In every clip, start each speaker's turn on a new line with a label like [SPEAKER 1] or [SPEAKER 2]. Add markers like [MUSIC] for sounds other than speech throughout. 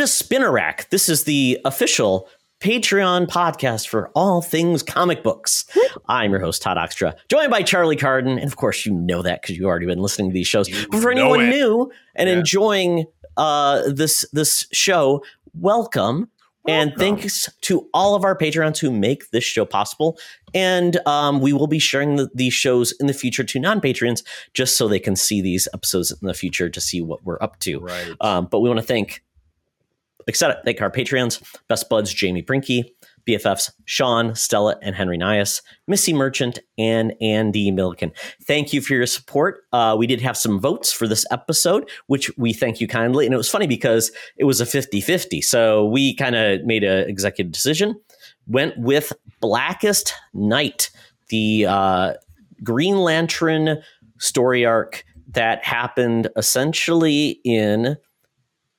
[SPEAKER 1] Welcome to Spinner Rack. This is the official Patreon podcast for all things comic books. I'm your host, Todd Oxtra, joined by Charlie Carden. And of course, you know that because you've already been listening to these shows.
[SPEAKER 2] You
[SPEAKER 1] But for anyone
[SPEAKER 2] it.
[SPEAKER 1] new and
[SPEAKER 2] Yeah.
[SPEAKER 1] enjoying uh, this this show, welcome. And thanks to all of our Patreons who make this show possible. And um, we will be sharing the, these shows in the future to non Patreons just so they can see these episodes in the future to see what we're up to.
[SPEAKER 2] Right.
[SPEAKER 1] Um, but we want to thank, like thank our Patreons, Best Buds, Jamie Prinkey, BFFs, Sean, Stella, and Henry Nyhus, Missy Merchant, and Andee Milliken. Thank you for your support. Uh, we did have some votes for this episode, which we thank you kindly. And it was funny because it was a 50 50. So we kind of made an executive decision, went with Blackest Night, the uh, Green Lantern story arc that happened essentially in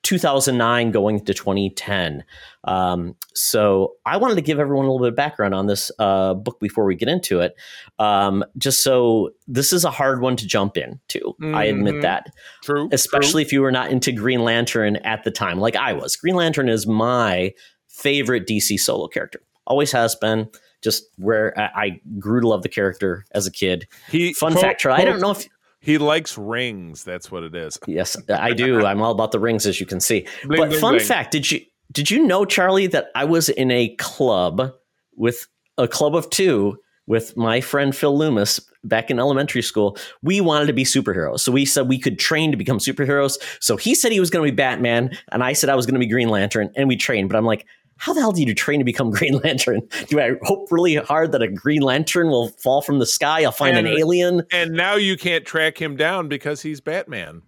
[SPEAKER 1] 2009 going to 2010. Um, so I wanted to give everyone a little bit of background on this uh, book before we get into it. Um, just so this is a hard one to jump into. I admit
[SPEAKER 2] Mhm.
[SPEAKER 1] that,
[SPEAKER 2] True.
[SPEAKER 1] especially if you were not into Green Lantern at the time, like I was. Green Lantern is my favorite DC solo character. Always has been. Just where I, I grew to love the character as a kid.
[SPEAKER 2] He
[SPEAKER 1] Fun
[SPEAKER 2] quote-
[SPEAKER 1] fact, Charlie, I don't know if
[SPEAKER 2] He likes rings. That's what it is.
[SPEAKER 1] Yes, I do. [LAUGHS] I'm all about the rings, as you can see.
[SPEAKER 2] Bling,
[SPEAKER 1] but
[SPEAKER 2] bling,
[SPEAKER 1] fun
[SPEAKER 2] bling.
[SPEAKER 1] fact: did you did you know, Charlie, that I was in a club with a club of two with my friend Phil Loomis back in elementary school? We wanted to be superheroes, so we said we could train to become superheroes. So he said he was going to be Batman, and I said I was going to be Green Lantern, and we trained. But I'm like. How the hell do you train to become [LAUGHS] Green Lantern? Do I hope really hard that a Green Lantern will fall from the sky? I'll find an alien.
[SPEAKER 2] And now you can't track him down because he's Batman.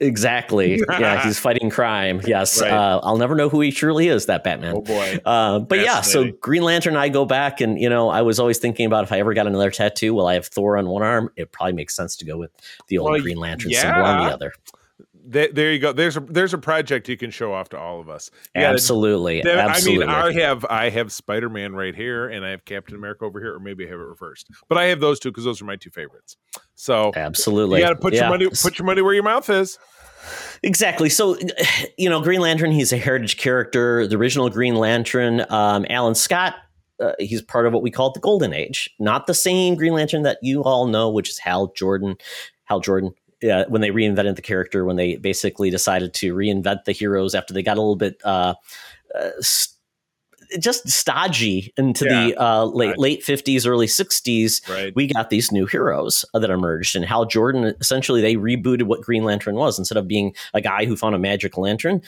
[SPEAKER 1] Exactly. yeah, he's [LAUGHS] fighting crime. Yes.
[SPEAKER 2] Right.
[SPEAKER 1] Uh, I'll never know who he truly is, that Batman.
[SPEAKER 2] Oh boy.
[SPEAKER 1] Uh, but yeah, so Green Lantern, I go back and, you know, I was always thinking about if I ever got another tattoo, well, I have Thor on one arm. It probably makes sense to go with the old
[SPEAKER 2] Well,
[SPEAKER 1] Green Lantern symbol on the other.
[SPEAKER 2] Th- there you go. There's a there's a project you can show off to all of us. Gotta-
[SPEAKER 1] absolutely. absolutely.
[SPEAKER 2] I mean, I have I have Spider Man right here, and I have Captain America over here, or maybe I have it reversed. But I have those two because those are my two favorites. So
[SPEAKER 1] absolutely.
[SPEAKER 2] you got to put
[SPEAKER 1] Yeah.
[SPEAKER 2] your money put your money where your mouth is.
[SPEAKER 1] Exactly. So, you know, Green Lantern, he's a heritage character. The original Green Lantern, um, Alan Scott, uh, he's part of what we call the Golden Age. Not the same Green Lantern that you all know, which is Hal Jordan. Hal Jordan. Uh, when they reinvented the character, when they basically decided to reinvent the heroes after they got a little bit uh, uh, st- just stodgy into the uh, late
[SPEAKER 2] Right.
[SPEAKER 1] late fifties, early sixties,
[SPEAKER 2] Right.
[SPEAKER 1] we got these new heroes that emerged and hal jordan essentially they rebooted what green lantern was instead of being a guy who found a magic lantern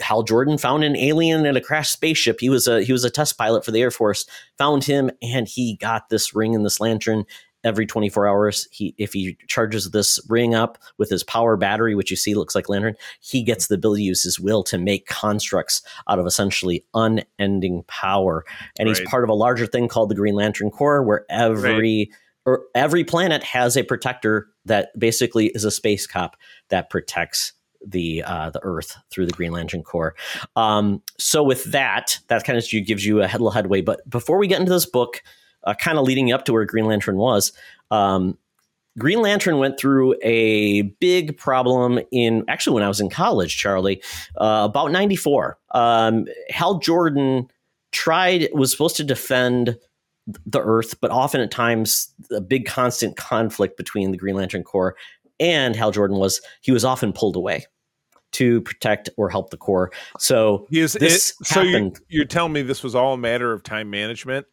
[SPEAKER 1] hal jordan found an alien in a crashed spaceship he was a he was a test pilot for the air force found him and he got this ring and this lantern every 24 hours he if he charges this ring up with his power battery which you see looks like lantern he gets the ability to use his will to make constructs out of essentially unending power and he's part of a larger thing called the green lantern corps where every or every planet has a protector that basically is a space cop that protects the uh, the Earth through the Green Lantern Corps. Um, so with that, that kind of gives you a little headway. But before we get into this book, uh, kind of leading up to where Green Lantern was, um, Green Lantern went through a big problem in actually when I was in college, Charlie, uh, about '94. Um, Hal Jordan tried was supposed to defend the Earth, but often at times a big constant conflict between the Green Lantern Corps and Hal Jordan was he was often pulled away to protect or help the Corps. So
[SPEAKER 2] is,
[SPEAKER 1] this
[SPEAKER 2] it- so you, you're telling me this was all a matter of time management,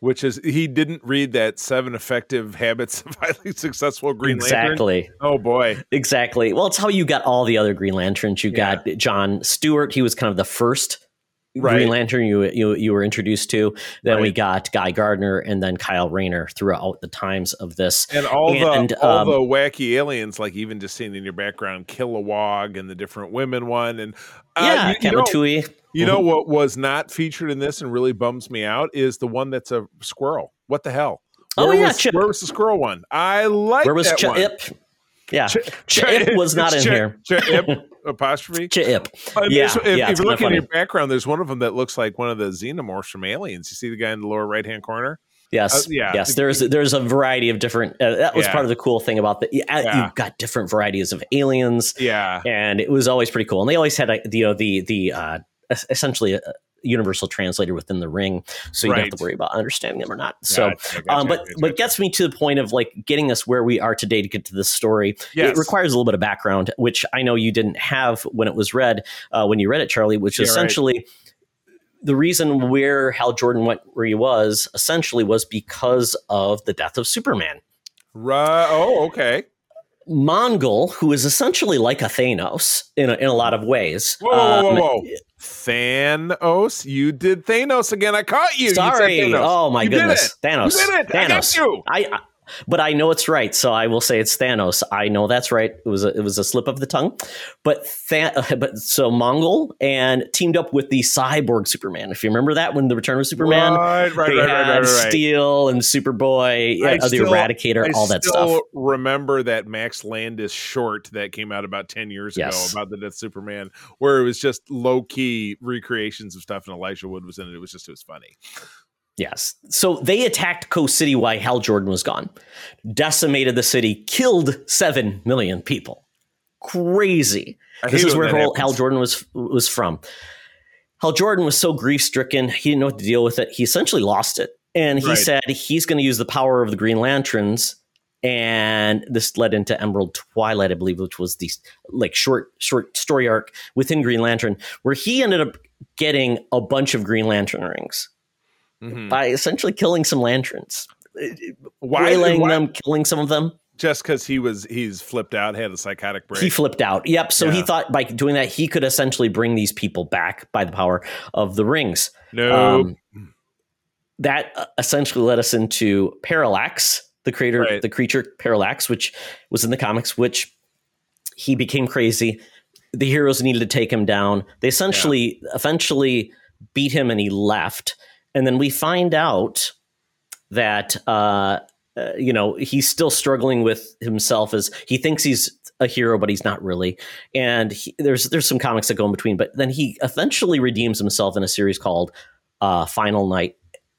[SPEAKER 2] which is he didn't read that seven effective habits of highly [LAUGHS] successful Green Lantern.
[SPEAKER 1] exactly,
[SPEAKER 2] Oh boy,
[SPEAKER 1] exactly. Well, it's how you got all the other Green Lanterns. You
[SPEAKER 2] Yeah.
[SPEAKER 1] got John Stewart. He was kind of the first
[SPEAKER 2] Right.
[SPEAKER 1] Green Lantern you you you were introduced to. Then we got Guy Gardner and then Kyle Rayner throughout the times of this.
[SPEAKER 2] and all
[SPEAKER 1] And,
[SPEAKER 2] the all
[SPEAKER 1] um,
[SPEAKER 2] the wacky aliens, like even just seeing in your background, Kilowog and the different women one, and uh,
[SPEAKER 1] yeah,
[SPEAKER 2] you, you know. You know what was not featured in this and really bums me out is the one that's a squirrel. What the hell?
[SPEAKER 1] Oh, yeah,
[SPEAKER 2] was,
[SPEAKER 1] Chip.
[SPEAKER 2] where was the squirrel one? I like
[SPEAKER 1] Where was
[SPEAKER 2] that one.
[SPEAKER 1] Chip? Yeah,
[SPEAKER 2] Ch-
[SPEAKER 1] Chip was not in
[SPEAKER 2] Chip-
[SPEAKER 1] here.
[SPEAKER 2] Chip apostrophe.
[SPEAKER 1] Chip.
[SPEAKER 2] Uh,
[SPEAKER 1] Yeah,
[SPEAKER 2] if,
[SPEAKER 1] yeah,
[SPEAKER 2] if you're looking in your background, there's one of them that looks like one of the xenomorphs from Aliens. You see the guy in the lower right hand corner?
[SPEAKER 1] Yes,
[SPEAKER 2] Uh, yeah.
[SPEAKER 1] yes. There's there's a variety of different. Uh, that was
[SPEAKER 2] Yeah.
[SPEAKER 1] part of the cool thing about the.
[SPEAKER 2] Yeah.
[SPEAKER 1] You've got different varieties of aliens,
[SPEAKER 2] Yeah.
[SPEAKER 1] and it was always pretty cool. And they always had a, the you know, the the uh, es- essentially a universal translator within the ring, so you don't have to worry about understanding them or not. So.
[SPEAKER 2] Gotcha,
[SPEAKER 1] Um, but
[SPEAKER 2] gotcha,
[SPEAKER 1] but gets me to the point of like getting us where we are today to get to this story.
[SPEAKER 2] Yes.
[SPEAKER 1] It requires a little bit of background, which I know you didn't have when it was read uh, when you read it, Charlie. Which
[SPEAKER 2] Yeah, right.
[SPEAKER 1] essentially the reason where Hal Jordan went where he was essentially was because of the death of Superman.
[SPEAKER 2] Right. Oh, okay.
[SPEAKER 1] Mongul, who is essentially like a Thanos in a, in a lot of ways.
[SPEAKER 2] Whoa, whoa, whoa,
[SPEAKER 1] Um,
[SPEAKER 2] whoa. Thanos, you did Thanos again. I caught you. You said
[SPEAKER 1] Sorry.
[SPEAKER 2] Thanos.
[SPEAKER 1] Oh my
[SPEAKER 2] You
[SPEAKER 1] goodness. Thanos.
[SPEAKER 2] You did it. I got
[SPEAKER 1] Thanos.
[SPEAKER 2] you.
[SPEAKER 1] I, I but I know it's right, so I will say it's Thanos. I know that's right. It was a, it was a slip of the tongue, but Than- [LAUGHS] but so Mongul and teamed up with the cyborg Superman. If you remember that when the Return of Superman,
[SPEAKER 2] Right, right,
[SPEAKER 1] they
[SPEAKER 2] right,
[SPEAKER 1] had
[SPEAKER 2] right, right, right.
[SPEAKER 1] Steel and Superboy, yeah, the
[SPEAKER 2] still-
[SPEAKER 1] Eradicator,
[SPEAKER 2] I
[SPEAKER 1] all that
[SPEAKER 2] still
[SPEAKER 1] stuff.
[SPEAKER 2] remember that Max Landis short that came out about 10 years
[SPEAKER 1] Yes.
[SPEAKER 2] ago about the Death Superman, where it was just low key recreations of stuff and Elijah Wood was in it. It was just, it was funny.
[SPEAKER 1] Yes. So they attacked Coast City while Hal Jordan was gone, decimated the city, killed seven million people. Crazy. This is where Hal. Hal Jordan was was from. Hal Jordan was so grief stricken, he didn't know what to deal with it. He essentially lost it, and he
[SPEAKER 2] Right.
[SPEAKER 1] said he's going to use the power of the Green Lanterns. And this led into Emerald Twilight, I believe, which was the like short short story arc within Green Lantern, where he ended up getting a bunch of Green Lantern rings
[SPEAKER 2] Mhm.
[SPEAKER 1] by essentially killing some lanterns,
[SPEAKER 2] Why,
[SPEAKER 1] waylaying
[SPEAKER 2] why-
[SPEAKER 1] them, killing some of them.
[SPEAKER 2] Just because he was, he's flipped out, had a psychotic break.
[SPEAKER 1] He flipped out. Yep. So he thought by doing that, he could essentially bring these people back by the power of the rings.
[SPEAKER 2] no.
[SPEAKER 1] Um, that uh, essentially led us into Parallax, the creator,
[SPEAKER 2] Right.
[SPEAKER 1] the creature Parallax, which was in the comics, which he became crazy. The heroes needed to take him down. They essentially, eventually beat him, and he left. And then we find out that uh, uh, you know he's still struggling with himself as he thinks he's a hero, but he's not really. And he, there's there's some comics that go in between, but then he eventually redeems himself in a series called uh, Final Night.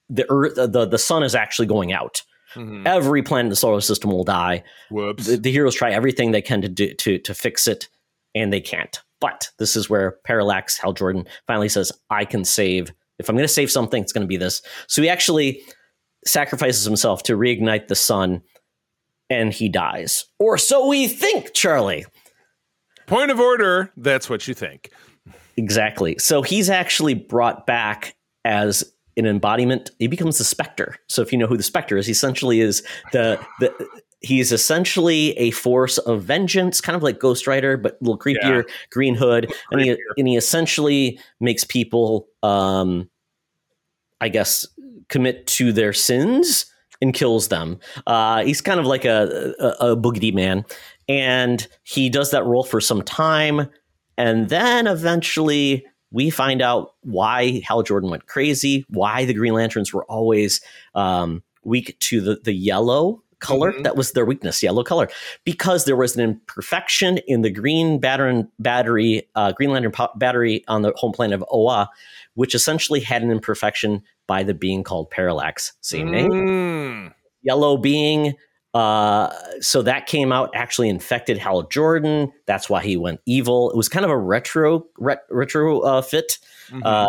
[SPEAKER 1] The Earth, the the sun is actually going out.
[SPEAKER 2] Mhm.
[SPEAKER 1] Every planet in the solar system will die.
[SPEAKER 2] Whoops.
[SPEAKER 1] The, the heroes try everything they can to do to to fix it, and they can't. But this is where Parallax Hal Jordan finally says, "I can save. If I'm going to save something, it's going to be this." So he actually sacrifices himself to reignite the sun, and he dies, or so we think, Charlie.
[SPEAKER 2] Point of order. That's what you think.
[SPEAKER 1] Exactly. So he's actually brought back as an embodiment. He becomes the Spectre. So if you know who the Spectre is, he essentially is the the. He's essentially a force of vengeance, kind of like Ghost Rider, but a little creepier. Green Hood, and he and he essentially makes people, um, I guess, commit to their sins and kills them. Uh, he's kind of like a, a, a boogity man, and he does that role for some time, and then eventually we find out why Hal Jordan went crazy, why the Green Lanterns were always um, weak to the the yellow color.
[SPEAKER 2] Mhm.
[SPEAKER 1] That was their weakness, yellow color, because there was an imperfection in the green battery, battery uh, Green Lantern battery on the home planet of Oa, which essentially had an imperfection by the being called Parallax. Same name
[SPEAKER 2] Mm.
[SPEAKER 1] yellow being. Uh, so that came out actually infected Hal Jordan. That's why he went evil. It was kind of a retro ret, retro uh, fit.
[SPEAKER 2] Mhm.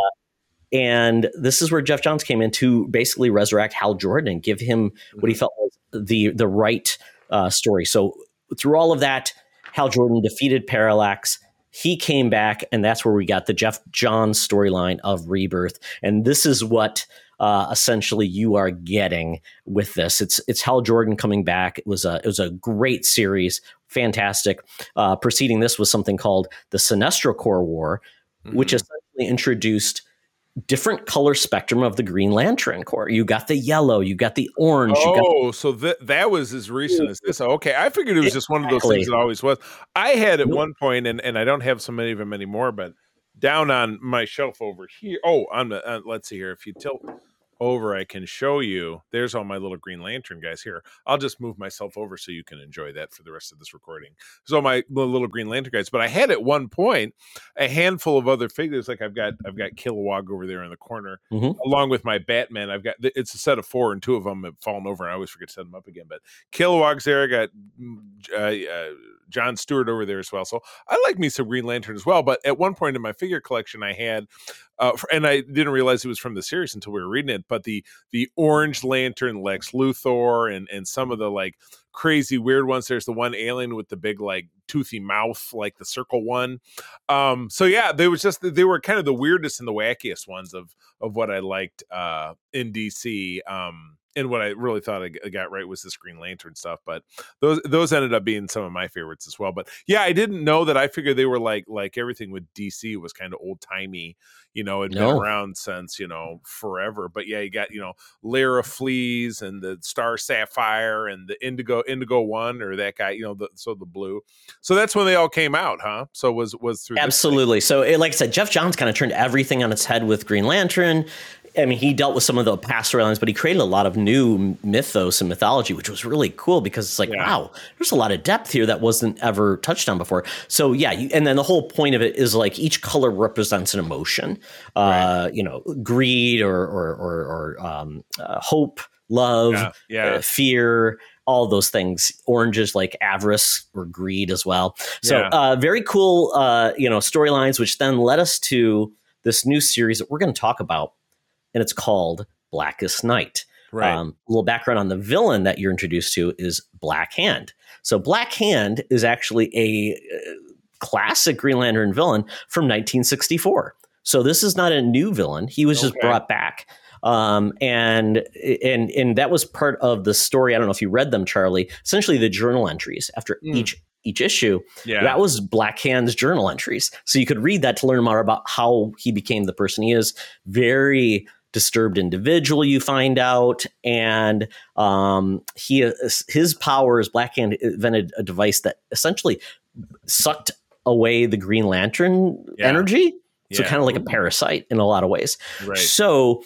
[SPEAKER 1] And this is where Geoff Johns came in to basically resurrect Hal Jordan and give him what he felt was the the right uh, story. So through all of that, Hal Jordan defeated Parallax. He came back, and that's where we got the Geoff Johns storyline of Rebirth. And this is what uh, essentially you are getting with this. It's it's Hal Jordan coming back. It was a it was a great series, fantastic. Uh, preceding this was something called the Sinestro Corps War, which
[SPEAKER 2] Mhm.
[SPEAKER 1] essentially introduced different color spectrum of the Green Lantern Corps. You got the yellow, you got the orange, you got
[SPEAKER 2] Oh, so that that was as recent as this. Okay, I figured it was just one of those things that always was. I had at one point, and and I don't have so many of them anymore, but down on my shelf over here. Oh, on the uh, let's see here. If you tilt over, I can show you. There's all my little Green Lantern guys here. I'll just move myself over so you can enjoy that for the rest of this recording. So my little Green Lantern guys. But I had at one point a handful of other figures. Like I've got I've got Kilowog over there in the corner, mm-hmm. along with my Batman. I've got it's a set of four, and two of them have fallen over, and I always forget to set them up again. But Kilowog's there. I got mm, uh, uh, John Stewart over there as well. So I like me some Green Lantern as well. But at one point in my figure collection, I had, uh, and I didn't realize it was from the series until we were reading it. But the the Orange Lantern, Lex Luthor, and and some of the like crazy weird ones. There's the one alien with the big like toothy mouth, like the circle one. Um, so yeah, they was just they were kind of the weirdest and the wackiest ones of of what I liked uh, in DC. Um, and what I really thought I got right was the Green Lantern stuff. But those those ended up being some of my favorites as well. But yeah, I didn't know that. I figured they were like like everything with DC was kind of old timey. You know, had no. been around since you know forever. But yeah, you got you know Larfleeze and the Star Sapphire and the Indigo Indigo One or that guy. You know, the, so the blue. So that's when they all came out, huh? So was was through
[SPEAKER 1] absolutely. So it, like I said, Geoff Johns kind of turned everything on its head with Green Lantern. I mean, he dealt with some of the past storylines, but he created a lot of new mythos and mythology, which was really cool because it's like, yeah. wow, there's a lot of depth here that wasn't ever touched on before. So yeah, you, and then the whole point of it is like each color represents an emotion, uh, right. you know, greed or or or, or um, uh, hope, love, yeah. Yeah. Uh, fear. All those things. Oranges like avarice or greed as well. So uh, very cool, uh, you know, storylines, which then led us to this new series that we're going to talk about and it's called Blackest Night. Right. Um, a little background on the villain that you're introduced to is Black Hand. So Black Hand is actually a uh, classic Green Lantern villain from 1964. So this is not a new villain. He was okay. just brought back. Um, and and and that was part of the story. I don't know if you read them, Charlie. Essentially, the journal entries after mm. each each issue. Yeah. That was Black Hand's journal entries. So you could read that to learn more about how he became the person he is. Very disturbed individual you find out and um, he his powers black hand invented a device that essentially sucked away the green lantern yeah. energy so yeah. kind of like a parasite in a lot of ways right. so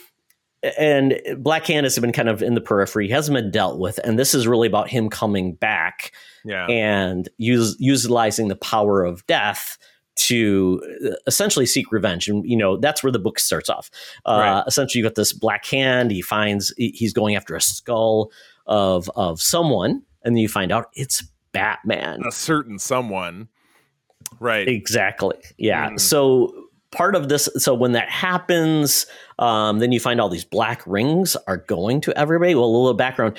[SPEAKER 1] and black hand has been kind of in the periphery hasn't been dealt with and this is really about him coming back yeah. and use, utilizing the power of death to uh, essentially seek revenge. And you know that's where the book starts off. Uh, right. essentially you've got this black hand. He finds he's going after a skull of of someone. And then you find out it's batman.
[SPEAKER 2] A certain someone. Right.
[SPEAKER 1] Exactly. Yeah. Mm. so part of this so when that happens um, then you find all these black rings are going to everybody. Well a little background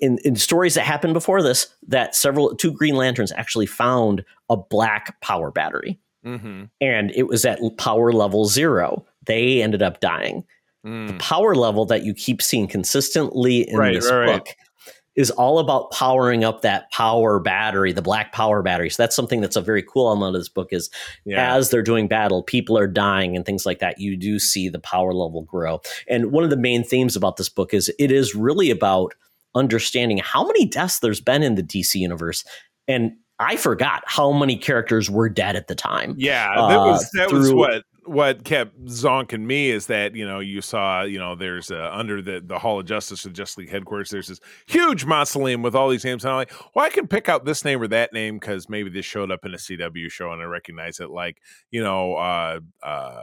[SPEAKER 1] in, in stories that happened before this, that several two Green Lanterns actually found a black power battery, mm-hmm. and it was at power level zero. They ended up dying. Mm. The power level that you keep seeing consistently in right, this right, book right. is all about powering up that power battery, the black power battery. So that's something that's a very cool element of this book. Is yeah. as they're doing battle, people are dying and things like that. You do see the power level grow. And one of the main themes about this book is it is really about understanding how many deaths there's been in the DC universe. And I forgot how many characters were dead at the time.
[SPEAKER 2] Yeah, that was uh, that through, was what what kept zonking me is that you know you saw you know there's uh, under the the Hall of Justice the Justice League headquarters there's this huge mausoleum with all these names and I'm like well I can pick out this name or that name because maybe this showed up in a CW show and I recognize it like you know uh uh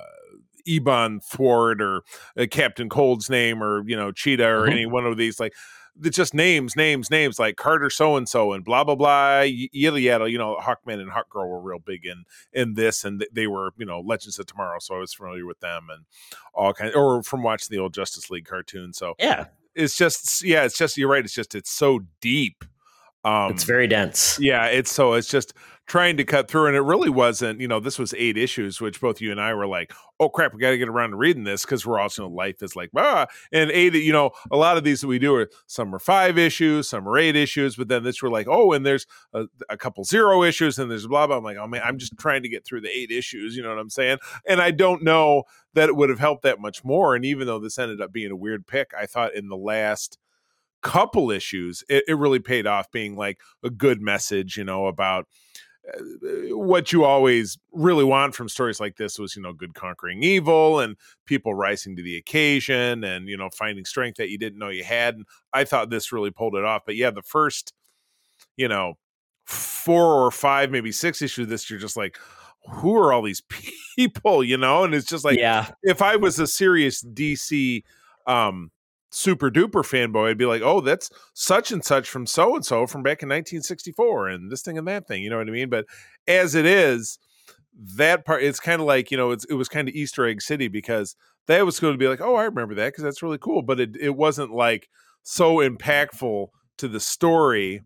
[SPEAKER 2] Eban Thwart or uh, Captain Cold's name or you know Cheetah or mm-hmm. any one of these like it's just names, names, names like Carter so and so and blah blah blah. Yada yada. You know, Hawkman and Hawkgirl were real big in in this, and they were you know Legends of Tomorrow, so I was familiar with them and all kind, or from watching the old Justice League cartoon. So
[SPEAKER 1] yeah,
[SPEAKER 2] it's just yeah, it's just you're right. It's just it's so deep.
[SPEAKER 1] Um, it's very dense.
[SPEAKER 2] Yeah, it's so it's just trying to cut through and it really wasn't you know this was eight issues which both you and i were like oh crap we got to get around to reading this because we're also life is like ah and eight you know a lot of these that we do are some are five issues some are eight issues but then this were like oh and there's a, a couple zero issues and there's blah blah i'm like oh man i'm just trying to get through the eight issues you know what i'm saying and i don't know that it would have helped that much more and even though this ended up being a weird pick i thought in the last couple issues it, it really paid off being like a good message you know about uh, what you always really want from stories like this was, you know, good conquering evil and people rising to the occasion and, you know, finding strength that you didn't know you had. And I thought this really pulled it off. But yeah, the first, you know, four or five, maybe six issues of this, you're just like, who are all these [LAUGHS] people, you know? And it's just like,
[SPEAKER 1] yeah.
[SPEAKER 2] if I was a serious DC um super duper fanboy, I'd be like, oh, that's such and such from so and so from back in 1964 and this thing and that thing. You know what I mean? But as it is, that part, it's kind of like, you know, it was kind of Easter Egg City because that was going to be like, oh, I remember that because that's really cool. But it, it wasn't like so impactful to the story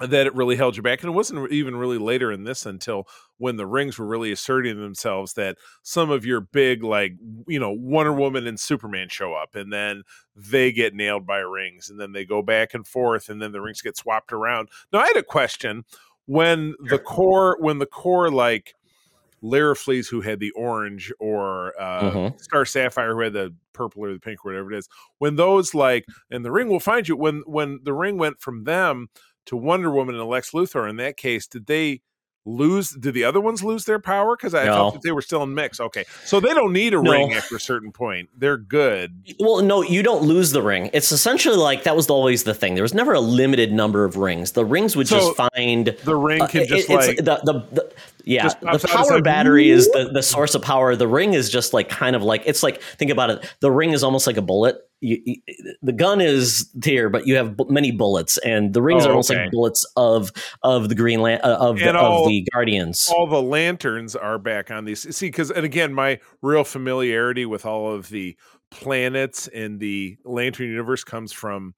[SPEAKER 2] that it really held you back. And it wasn't even really later in this until when the rings were really asserting themselves that some of your big, like, you know, Wonder Woman and Superman show up and then they get nailed by rings and then they go back and forth and then the rings get swapped around. Now, I had a question when the core, when the core, like, Larfleeze, who had the orange, or uh, mm-hmm. Star Sapphire, who had the purple or the pink, or whatever it is. When those like, and the ring will find you. When when the ring went from them to Wonder Woman and Lex Luthor in that case, did they lose? Did the other ones lose their power? Because I no. thought that they were still in mix. Okay, so they don't need a no. ring after a certain point. They're good.
[SPEAKER 1] Well, no, you don't lose the ring. It's essentially like that was always the thing. There was never a limited number of rings. The rings would so just find
[SPEAKER 2] the ring can uh, just it, like
[SPEAKER 1] the, the, the yeah, the power battery is the, the source of power. The ring is just like kind of like it's like think about it. The ring is almost like a bullet. You, you, the gun is here, but you have b- many bullets, and the rings oh, are almost okay. like bullets of of the Green Lan- uh, of the, all, of the Guardians.
[SPEAKER 2] All the lanterns are back on these. See, because and again, my real familiarity with all of the planets in the Lantern universe comes from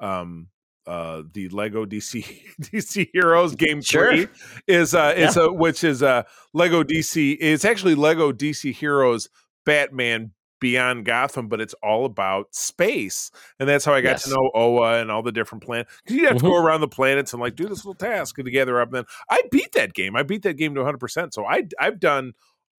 [SPEAKER 2] um uh the Lego DC [LAUGHS] DC Heroes game sure. three is uh is yeah. a which is a uh, Lego DC it's actually Lego DC Heroes Batman Beyond Gotham, but it's all about space. And that's how I got yes. to know Oa and all the different planets. Because you'd have mm-hmm. to go mm-hmm. around the planets and like do this little task to gather up. And then I beat that game. I beat that game to 100%. So I, I've done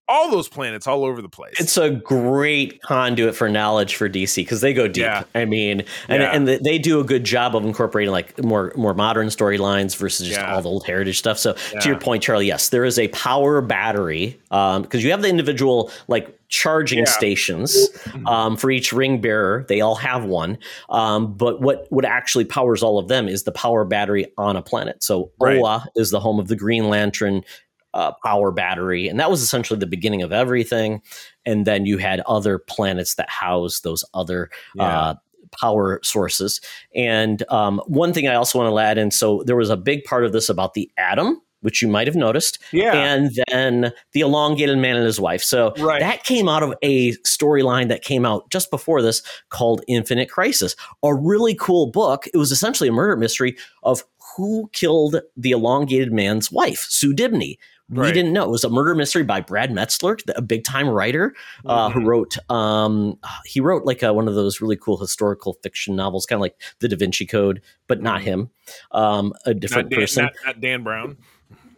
[SPEAKER 2] all those planets all over the place.
[SPEAKER 1] It's a great conduit for knowledge for DC because they go deep. Yeah. I mean, and yeah. and they do a good job of incorporating like more more modern storylines versus just yeah. all the old heritage stuff. So to your point, Charlie, yes, there is a power battery because um, you have the individual like charging stations mm-hmm. um, for each ring bearer. They all have one, um, but what what actually powers all of them is the power battery on a planet. So right. Oa is the home of the Green Lantern uh, power battery. And that was essentially the beginning of everything. And then you had other planets that house those other yeah. uh, power sources. And um, one thing I also want to add in so there was a big part of this about the atom. Which you might have noticed,
[SPEAKER 2] yeah,
[SPEAKER 1] and then the elongated man and his wife. So right. that came out of a storyline that came out just before this called Infinite Crisis, a really cool book. It was essentially a murder mystery of who killed the elongated man's wife, Sue Dibney. We right. didn't know it was a murder mystery by Brad Meltzer, a big time writer uh, mm-hmm. who wrote. Um, he wrote like a, one of those really cool historical fiction novels, kind of like The Da Vinci Code, but not mm-hmm. him. Um, a different
[SPEAKER 2] Dan,
[SPEAKER 1] person.
[SPEAKER 2] Not, not, Dan Brown.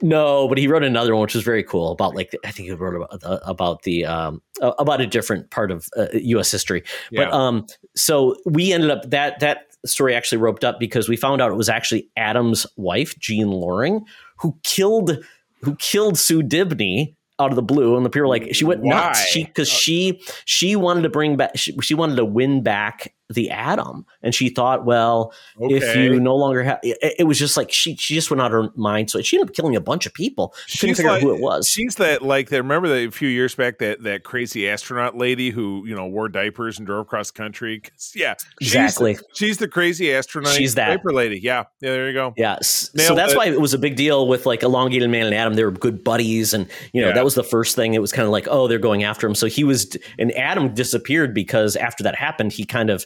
[SPEAKER 1] No, but he wrote another one which was very cool about like I think he wrote about the, about the um, about a different part of uh, U.S. history. Yeah. But um, so we ended up that that story actually roped up because we found out it was actually Atom's wife, Jean Loring, who killed who killed Sue Dibney out of the blue, and the people were like, she went Why? nuts. She because she she wanted to bring back, she, she wanted to win back the atom and she thought well okay. if you no longer have it, it, was just like she she just went out of her mind so she ended up killing a bunch of people. She couldn't figure like, out who it was.
[SPEAKER 2] she's that like that remember that a few years back that that crazy astronaut lady who you know wore diapers and drove across the country? Yeah
[SPEAKER 1] exactly.
[SPEAKER 2] she's, she's the crazy astronaut she's that. diaper lady. Yeah yeah there you go.
[SPEAKER 1] Yeah Nailed so that's it. why it was a big deal with like elongated man and atom they were good buddies and you know yeah. that was the first thing. It was kind of like oh they're going after him. So he was and atom disappeared because after that happened he kind of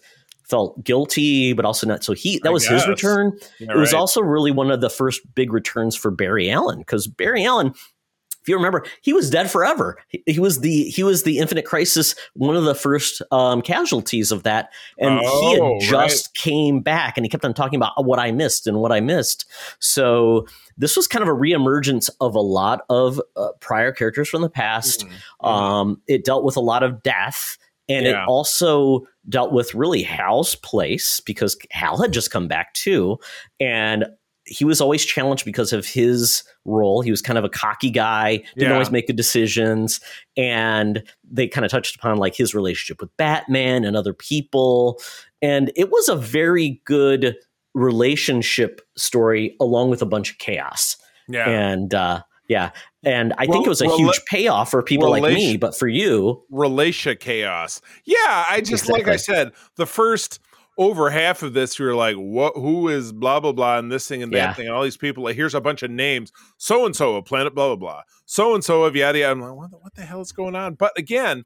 [SPEAKER 1] felt guilty, but also not. So he that I was guess. his return. Yeah, it was right. also really one of the first big returns for Barry Allen because Barry Allen, if you remember, he was dead forever. He, he, was the he was the Infinite Crisis, one of the first um, casualties of that, and oh, he had just right. came back, and he kept on talking about what I missed and what I missed. So this was kind of a reemergence of a lot of uh, prior characters from the past. Mm-hmm. Um, it dealt with a lot of death and yeah. it also dealt with really Hal's place because Hal had just come back too. And he was always challenged because of his role. He was kind of a cocky guy, didn't
[SPEAKER 2] Yeah.
[SPEAKER 1] always make good decisions, and they kind of touched upon like his relationship with Batman and other people, and it was a very good relationship story along with a bunch of chaos.
[SPEAKER 2] Yeah.
[SPEAKER 1] And uh, yeah, and I think it was a
[SPEAKER 2] well,
[SPEAKER 1] huge payoff for people like me, but for you,
[SPEAKER 2] Relatia chaos. Yeah, I just like I said, the first over half of this, you're like, what who is blah blah blah and this thing and that
[SPEAKER 1] Yeah.
[SPEAKER 2] thing, and all these people. Like, here's a bunch of names. So and so of planet blah blah blah. So and so of yada yada. I'm like, what the, what the hell is going on? But again,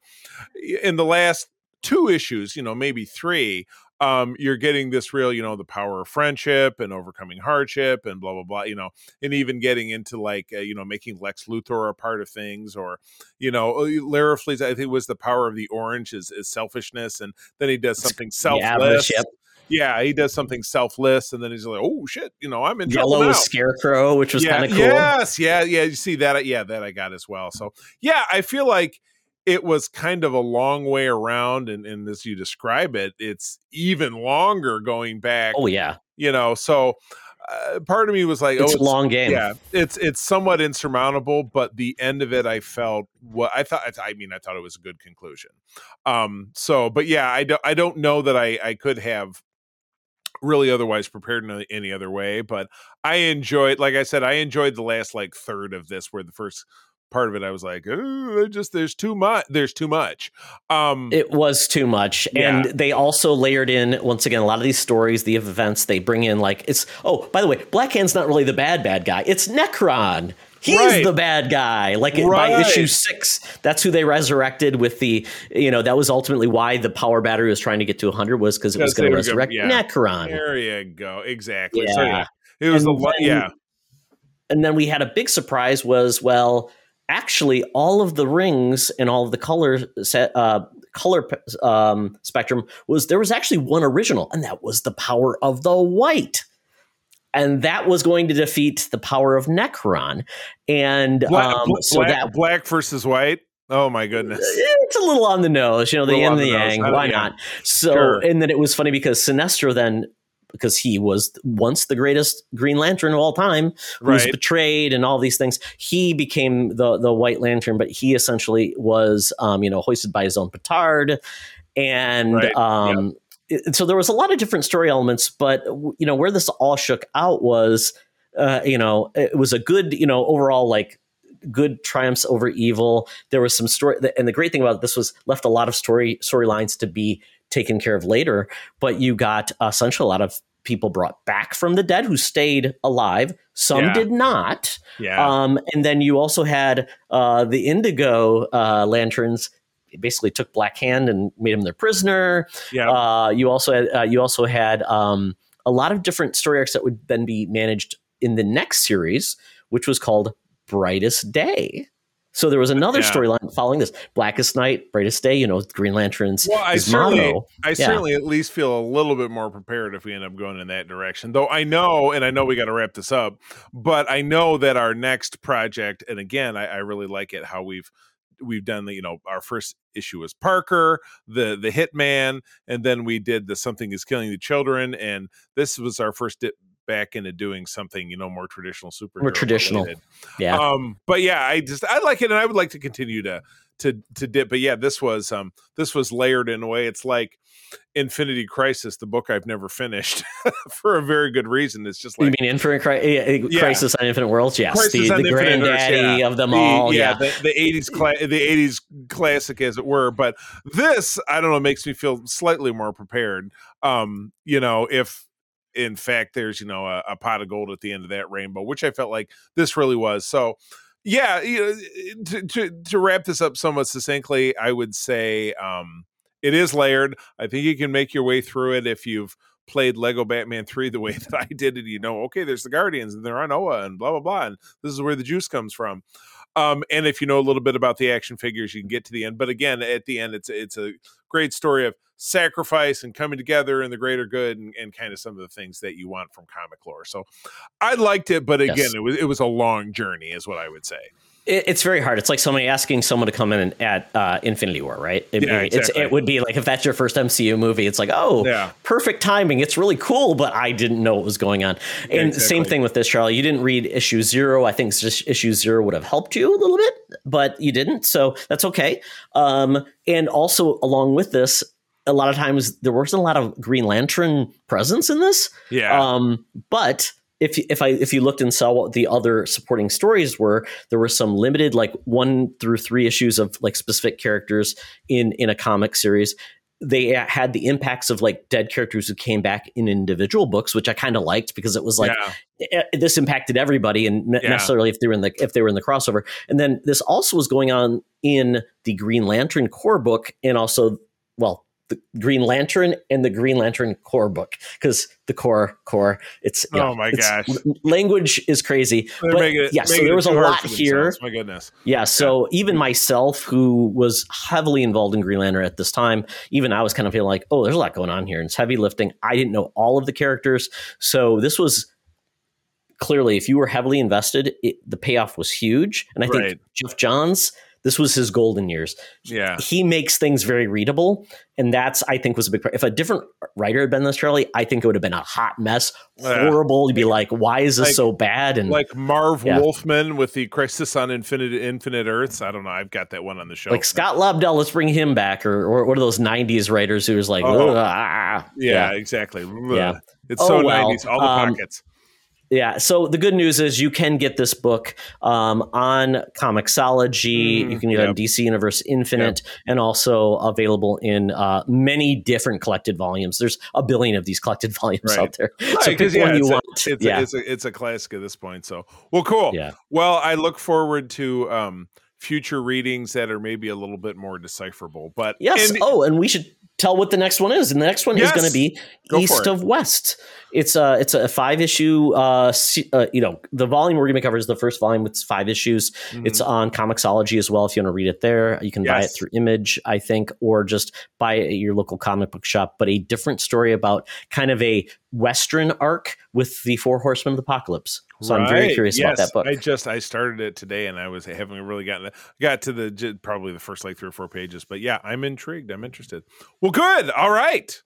[SPEAKER 2] in the last two issues, you know, maybe three, um, you're getting this real, you know, the power of friendship and overcoming hardship and blah blah blah, you know, and even getting into like, uh, you know, making Lex Luthor a part of things, or you know, uh, Larfleeze, I think it was the power of the orange is, is selfishness, and then he does something [LAUGHS] selfless.
[SPEAKER 1] yep.
[SPEAKER 2] Yeah, he does something selfless, and then he's like, "Oh shit, you know, I'm in
[SPEAKER 1] Yellow
[SPEAKER 2] now."
[SPEAKER 1] Scarecrow, which was
[SPEAKER 2] yeah,
[SPEAKER 1] kind of cool.
[SPEAKER 2] Yes, yeah, yeah. You see that? Yeah, that I got as well. So yeah, I feel like it was kind of a long way around, and, and as you describe it, it's even longer going back.
[SPEAKER 1] Oh yeah,
[SPEAKER 2] You know, so uh, part of me was like,
[SPEAKER 1] it's
[SPEAKER 2] "Oh,
[SPEAKER 1] a long game.
[SPEAKER 2] yeah, it's it's somewhat insurmountable, but the end of it, I felt what I thought. I mean, I thought it was a good conclusion. Um, so, but yeah, I don't, I don't know that I I could have really otherwise prepared in any other way, but I enjoyed, like I said, I enjoyed the last like third of this, where the first part of it, I was like, oh, just there's too much, there's too much. Um,
[SPEAKER 1] It was too much.
[SPEAKER 2] Yeah.
[SPEAKER 1] And they also layered in, once again, a lot of these stories, the events, they bring in like, it's, oh, by the way, Black Hand's not really the bad, bad guy. It's Nekron. He's
[SPEAKER 2] Right.
[SPEAKER 1] the bad guy. Like by issue six, that's who they resurrected with the, you know, that was ultimately why the power battery was trying to get to 100 was because it was going to resurrect
[SPEAKER 2] yeah.
[SPEAKER 1] Nekron.
[SPEAKER 2] there you go, exactly. So,
[SPEAKER 1] Yeah.
[SPEAKER 2] yeah, it was
[SPEAKER 1] And
[SPEAKER 2] lot.
[SPEAKER 1] then-
[SPEAKER 2] Yeah,
[SPEAKER 1] and then we had a big surprise was well actually all of the rings and all of the color set uh color um spectrum was there was actually one original and that was the power of the white and that was going to defeat the power of nekron and
[SPEAKER 2] black,
[SPEAKER 1] um so
[SPEAKER 2] black,
[SPEAKER 1] that
[SPEAKER 2] black versus white. Oh my goodness.
[SPEAKER 1] it's a little on the nose, you know, the yin and the yang. Why not? So,
[SPEAKER 2] Sure.
[SPEAKER 1] and then it was funny because Sinestro then, because he was once the greatest Green Lantern of all time, who was
[SPEAKER 2] Right.
[SPEAKER 1] betrayed and all these things, he became the the White Lantern, but he essentially was, um, you know, hoisted by his own petard, and
[SPEAKER 2] Right.
[SPEAKER 1] um, it- so there was a lot of different story elements, but you know, where this all shook out was, uh, you know, it was a good, you know, overall like good triumphs over evil. There was some story, and the great thing about this was left a lot of story storylines to be taken care of later. But you got essentially a lot of people brought back from the dead who stayed alive. Some
[SPEAKER 2] Yeah.
[SPEAKER 1] did not.
[SPEAKER 2] Yeah.
[SPEAKER 1] Um, and then you also had uh, the Indigo uh, lanterns. They basically took Black Hand and made him their prisoner.
[SPEAKER 2] yeah.
[SPEAKER 1] Uh, you also had, uh, you also had um, a lot of different story arcs that would then be managed in the next series, which was called Brightest Day. So there was another
[SPEAKER 2] Yeah.
[SPEAKER 1] storyline following this: Blackest Night, Brightest Day. You know, Green Lanterns.
[SPEAKER 2] Well, I certainly. I
[SPEAKER 1] Yeah.
[SPEAKER 2] certainly at least feel a little bit more prepared if we end up going in that direction. Though I know, and I know we got to wrap this up, but I know that our next project, and again, I, I really like it how we've we've done the you know our first issue was Parker, the the Hitman, and then we did the Something is Killing the Children, and this was our first dip back into doing something you know more traditional super
[SPEAKER 1] More traditional. Yeah,
[SPEAKER 2] um but yeah i just i like it and i would like to continue to to to dip but yeah this was um this was layered in a way it's like infinity crisis the book i've never finished [LAUGHS] for a very good reason it's just like you
[SPEAKER 1] mean Infinite Cri- uh,
[SPEAKER 2] Yeah.
[SPEAKER 1] Crisis on Infinite Worlds? Yes,
[SPEAKER 2] Crisis
[SPEAKER 1] the, the
[SPEAKER 2] Earths,
[SPEAKER 1] granddaddy
[SPEAKER 2] yeah.
[SPEAKER 1] of them
[SPEAKER 2] the,
[SPEAKER 1] all.
[SPEAKER 2] yeah,
[SPEAKER 1] Yeah,
[SPEAKER 2] the, the 80s cla- the 80s classic as it were but this i don't know makes me feel slightly more prepared um you know if in fact there's you know a, a pot of gold at the end of that rainbow which i felt like this really was so yeah you know to, to to wrap this up somewhat succinctly i would say um it is layered i think you can make your way through it if you've played lego batman 3 the way [LAUGHS] that i did it you know okay there's the guardians and they're on oa and blah blah blah and this is where the juice comes from um, and if you know a little bit about the action figures, you can get to the end. But again, at the end, it's it's a great story of sacrifice and coming together and the greater good, and, and kind of some of the things that you want from comic lore. So I liked it, but again,
[SPEAKER 1] Yes.
[SPEAKER 2] it was it was a long journey, is what I would say.
[SPEAKER 1] It, it's very hard. It's like somebody asking someone to come in and at uh, Infinity War, right? It,
[SPEAKER 2] Yeah,
[SPEAKER 1] it's,
[SPEAKER 2] exactly.
[SPEAKER 1] it would be like if that's your first MCU movie, it's like, oh,
[SPEAKER 2] Yeah.
[SPEAKER 1] perfect timing. It's really cool, but I didn't know what was going on. And
[SPEAKER 2] exactly.
[SPEAKER 1] same thing with this, Charlie. You didn't read issue zero. I think just issue zero would have helped you a little bit, but you didn't. So that's okay. Um, and also, along with this, a lot of times there wasn't a lot of Green Lantern presence in this.
[SPEAKER 2] Yeah.
[SPEAKER 1] Um, but if if I if you looked and saw what the other supporting stories were, there were some limited like one through three issues of like specific characters in in a comic series. They had the impacts of like dead characters who came back in individual books, which I kind of liked because it was like
[SPEAKER 2] yeah.
[SPEAKER 1] eh, this impacted everybody, and
[SPEAKER 2] Yeah.
[SPEAKER 1] necessarily if they were in the if they were in the crossover. And then this also was going on in the Green Lantern core book, and also well the Green Lantern and the Green Lantern core book because the core core it's yeah,
[SPEAKER 2] Oh my
[SPEAKER 1] it's-
[SPEAKER 2] gosh.
[SPEAKER 1] language is crazy.
[SPEAKER 2] They're
[SPEAKER 1] but
[SPEAKER 2] it-
[SPEAKER 1] yeah, so there was a lot here.
[SPEAKER 2] My goodness.
[SPEAKER 1] Yeah, so even myself, who was heavily involved in Green Lantern at this time, even I was kind of feeling like, oh, there's a lot going on here. And it's heavy lifting. I didn't know all of the characters. So this was clearly, if you were heavily invested, it, the payoff was huge. And I think
[SPEAKER 2] Right.
[SPEAKER 1] Geoff Johns, this was his golden years.
[SPEAKER 2] Yeah.
[SPEAKER 1] He makes things very readable. And that's, I think, was a big part. If a different writer had been this, Charlie, I think it would have been a hot mess,
[SPEAKER 2] Yeah.
[SPEAKER 1] horrible. You'd be like, why is this
[SPEAKER 2] Like-
[SPEAKER 1] so bad? And
[SPEAKER 2] Like Marv
[SPEAKER 1] Yeah.
[SPEAKER 2] Wolfman with the Crisis on Infinite Infinite Earths. I don't know. I've got that one on the show.
[SPEAKER 1] like Scott Lobdell, let's bring him back, or or what are those '90s writers who was like,
[SPEAKER 2] Oh.
[SPEAKER 1] "Ugh, ah,
[SPEAKER 2] yeah, exactly.
[SPEAKER 1] Yeah.
[SPEAKER 2] It's
[SPEAKER 1] Oh,
[SPEAKER 2] so
[SPEAKER 1] well.
[SPEAKER 2] 90s. All the
[SPEAKER 1] Um,
[SPEAKER 2] pockets.
[SPEAKER 1] Yeah. So the good news is you can get this book um, on Comixology.
[SPEAKER 2] Mhm,
[SPEAKER 1] you can get it on. DC Universe Infinite, and also available in uh, many different collected volumes. There's a billion of these collected [LAUGHS] volumes
[SPEAKER 2] Right.
[SPEAKER 1] out there. so
[SPEAKER 2] Right,
[SPEAKER 1] pick
[SPEAKER 2] 'cause, yeah,
[SPEAKER 1] one you
[SPEAKER 2] it's a-
[SPEAKER 1] want.
[SPEAKER 2] It's,
[SPEAKER 1] yeah.
[SPEAKER 2] a, it's, a, it's a classic at this point. So, well, cool.
[SPEAKER 1] Yeah.
[SPEAKER 2] Well, I look forward to um, future readings that are maybe a little bit more decipherable. But
[SPEAKER 1] Yes.
[SPEAKER 2] and-
[SPEAKER 1] oh, and we should tell what the next one is. And the next one is going to be
[SPEAKER 2] Go
[SPEAKER 1] East of West. It's a it's a five issue. Uh, uh, you know, the volume we're going to cover is the first volume. It's five issues.
[SPEAKER 2] Mhm.
[SPEAKER 1] It's on Comixology as well. If you want to read it there, you can buy it through Image, I think, or just buy it at your local comic book shop. But a different story about kind of a Western arc with the Four Horsemen of the Apocalypse. So I'm very
[SPEAKER 2] Right.
[SPEAKER 1] curious about
[SPEAKER 2] Yes.
[SPEAKER 1] that book.
[SPEAKER 2] I just I started it today, and I was haven't really gotten got to the probably the first like three or four pages. But yeah, I'm intrigued. I'm interested. Well, good. All right.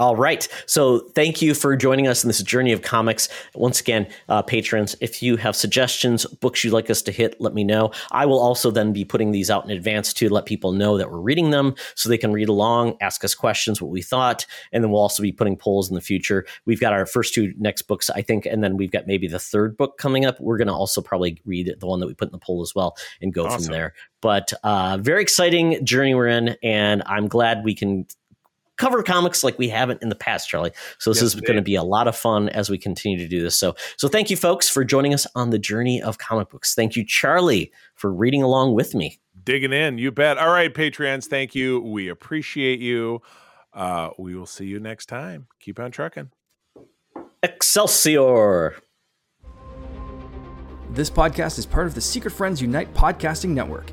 [SPEAKER 1] All right. So thank you for joining us in this journey of comics. Once again, uh, patrons, if you have suggestions, books you'd like us to hit, let me know. I will also then be putting these out in advance to let people know that we're reading them so they can read along, ask us questions, what we thought. And then we'll also be putting polls in the future. We've got our first two next books, I think, and then we've got maybe the third book coming up. We're going to also probably read the one that we put in the poll as well and go
[SPEAKER 2] Awesome.
[SPEAKER 1] from there. But uh, very exciting journey we're in. And I'm glad we can cover comics like we haven't in the past, Charlie. So this
[SPEAKER 2] Yes,
[SPEAKER 1] is going to be a lot of fun as we continue to do this. So so thank you folks for joining us on the journey of comic books. Thank you Charlie for reading along with me.
[SPEAKER 2] Digging in, you bet. All right, Patreons, thank you. We appreciate you. Uh, we will see you next time. Keep on trucking.
[SPEAKER 1] Excelsior.
[SPEAKER 3] This podcast is part of the Secret Friends Unite podcasting network.